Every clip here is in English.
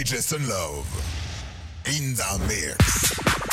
DJ Love in the mix.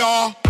And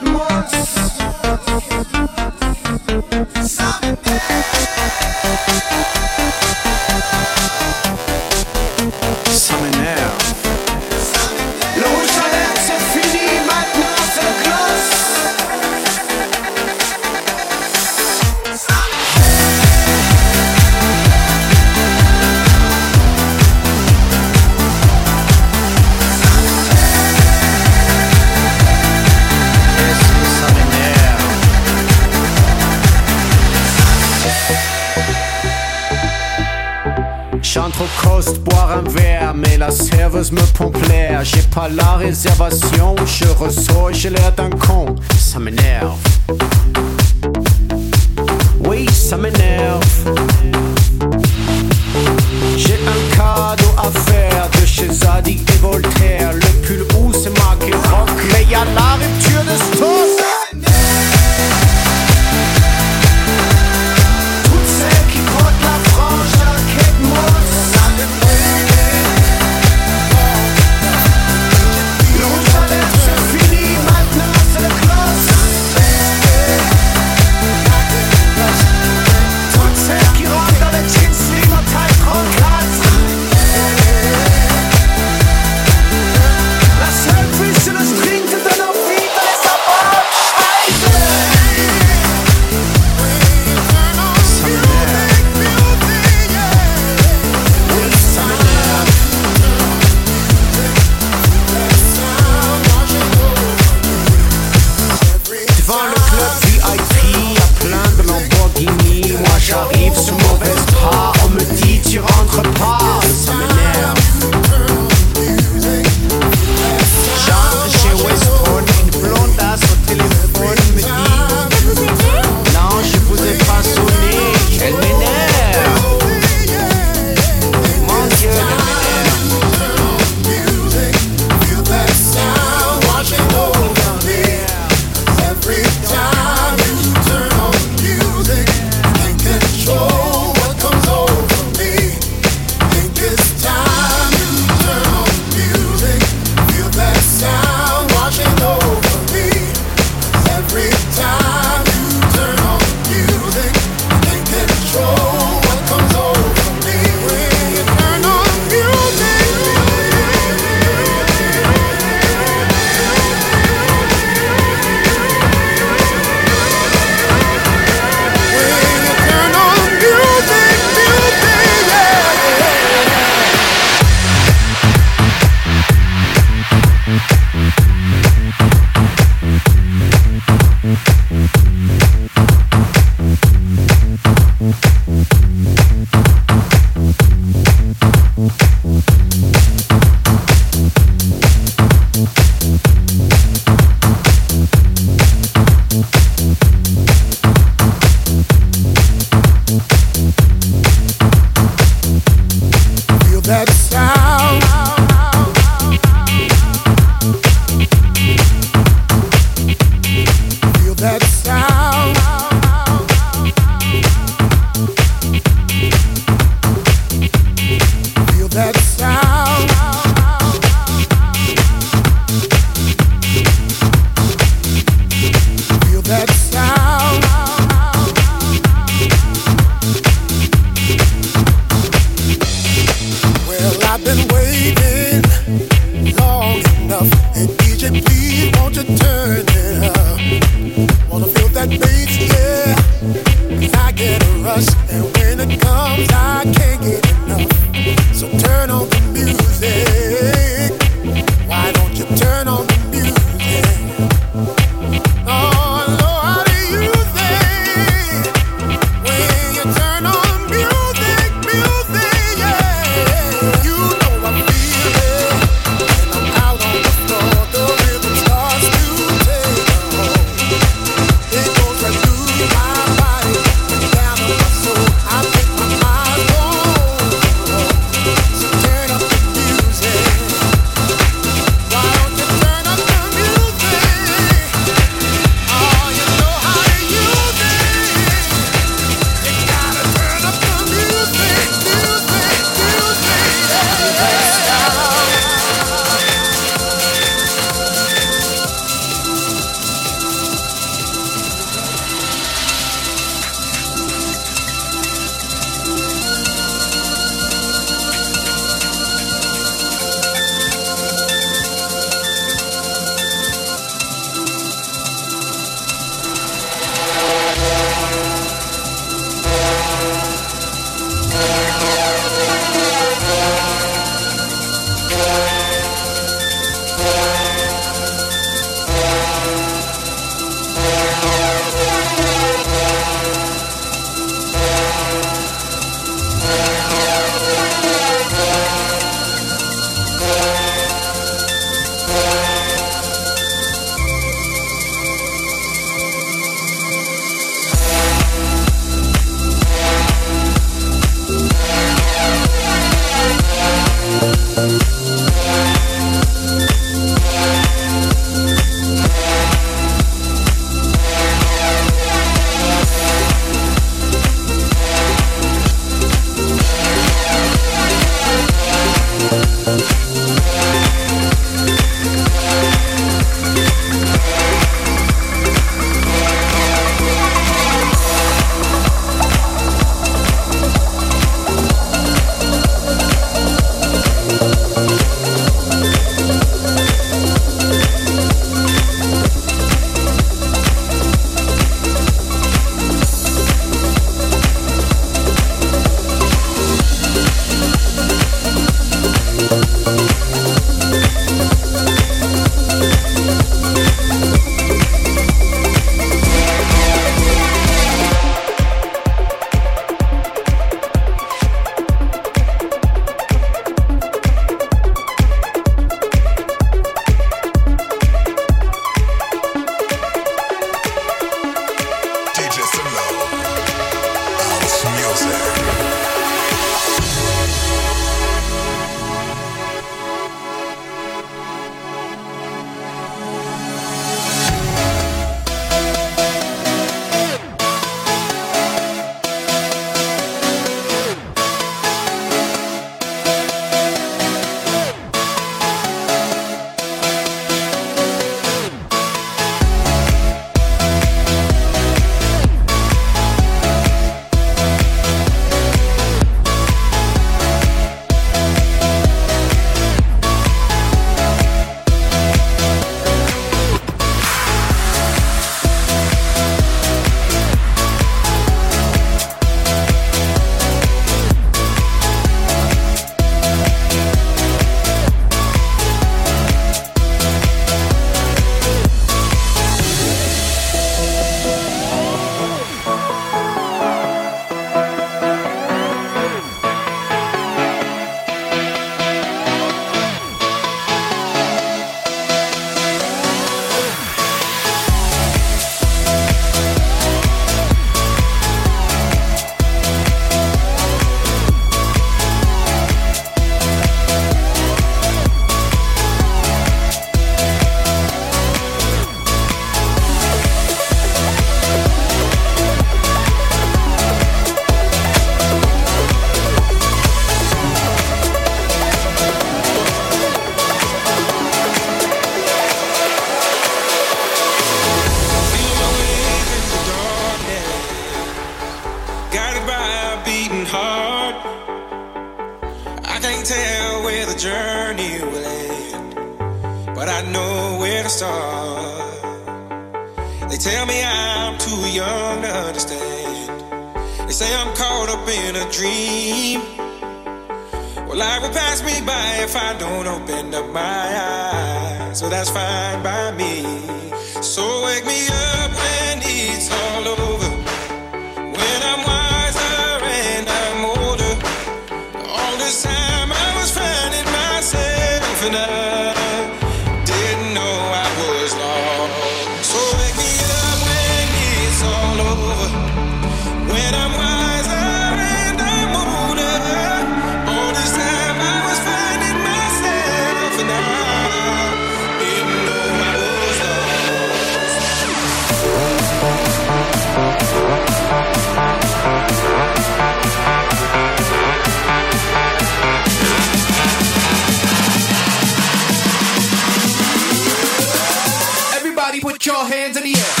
hands in the air.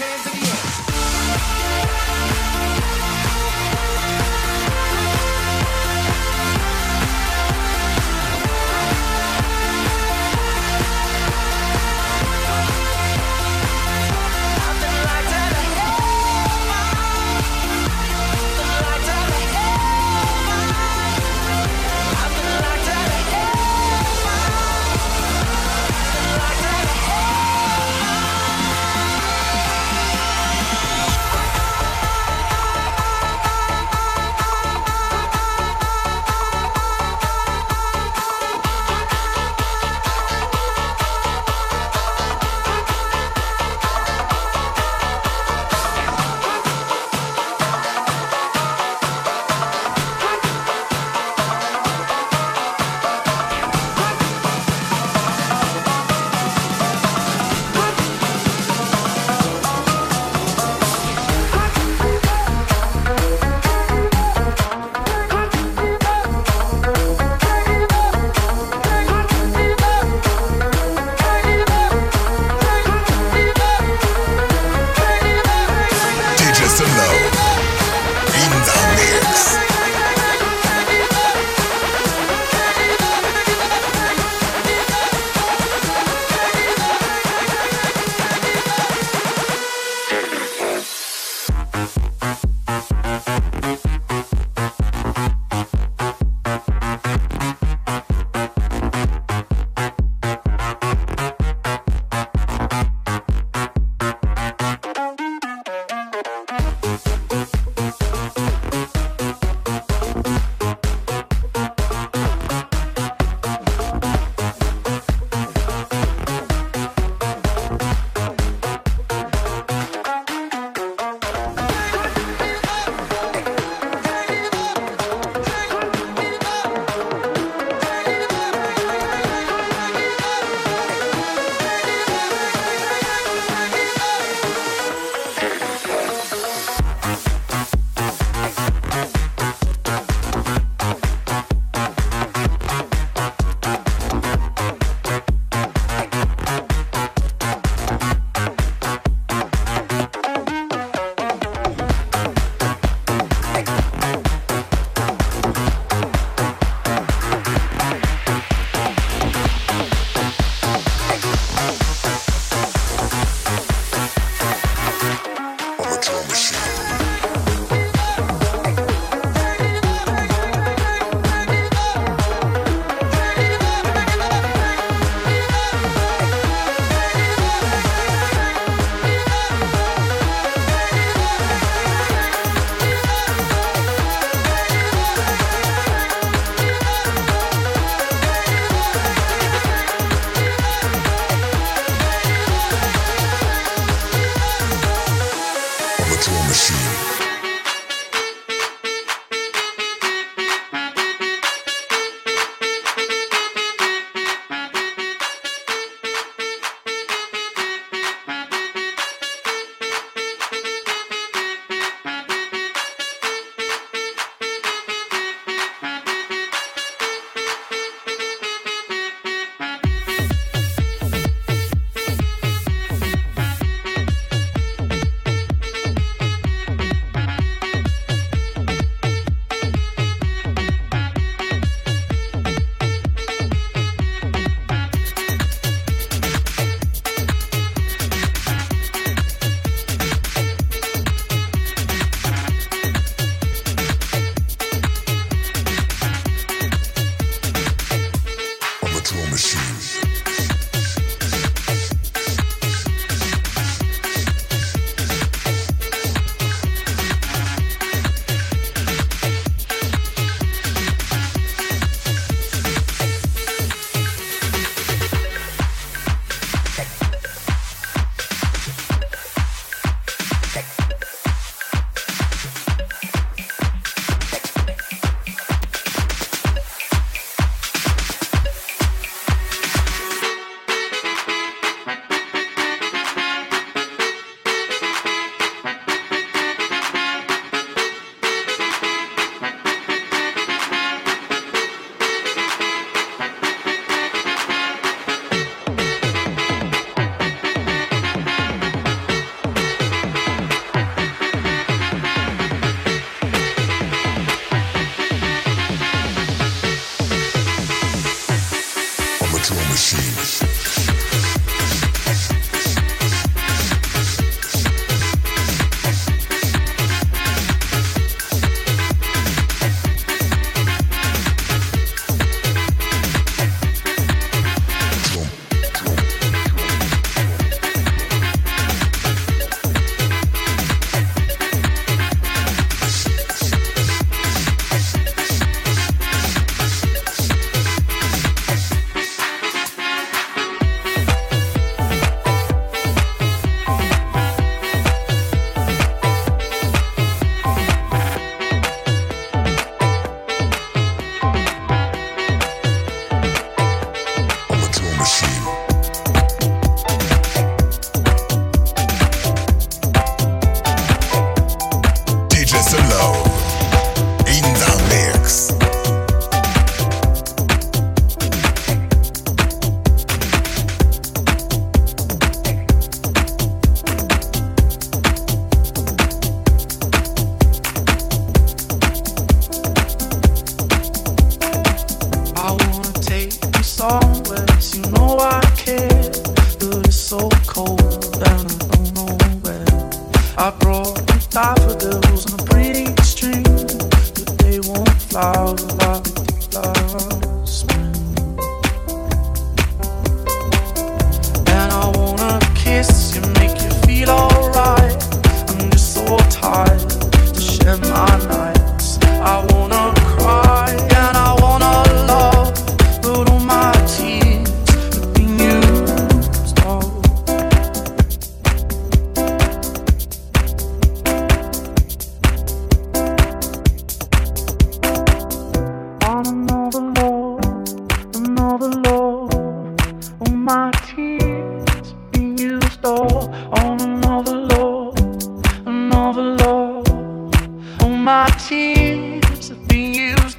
hands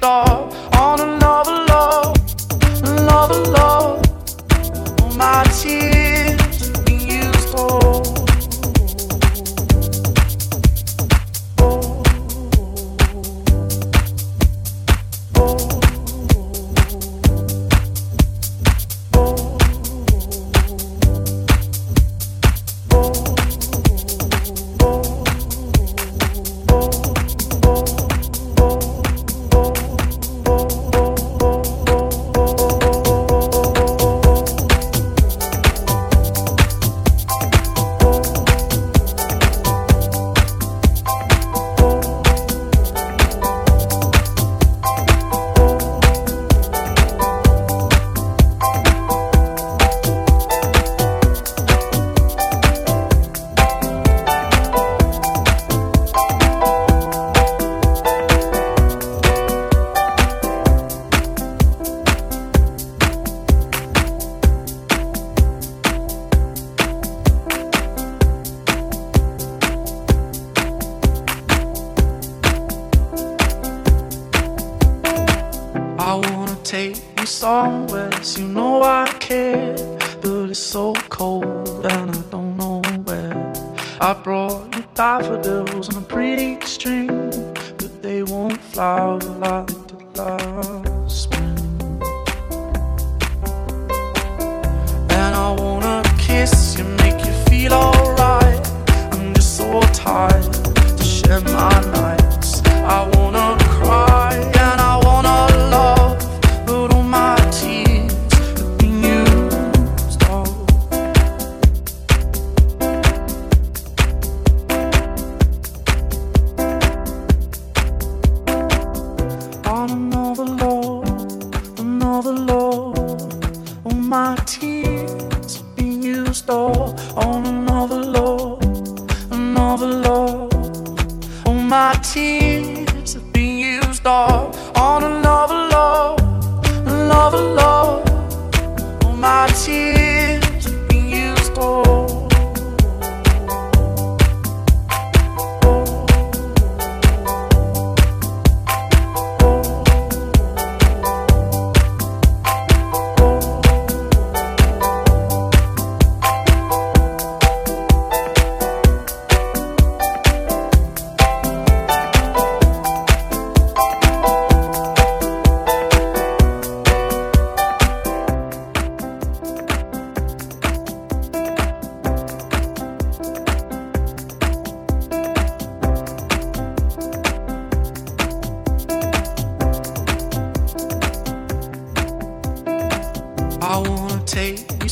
star on Extreme, but they won't flower like the love.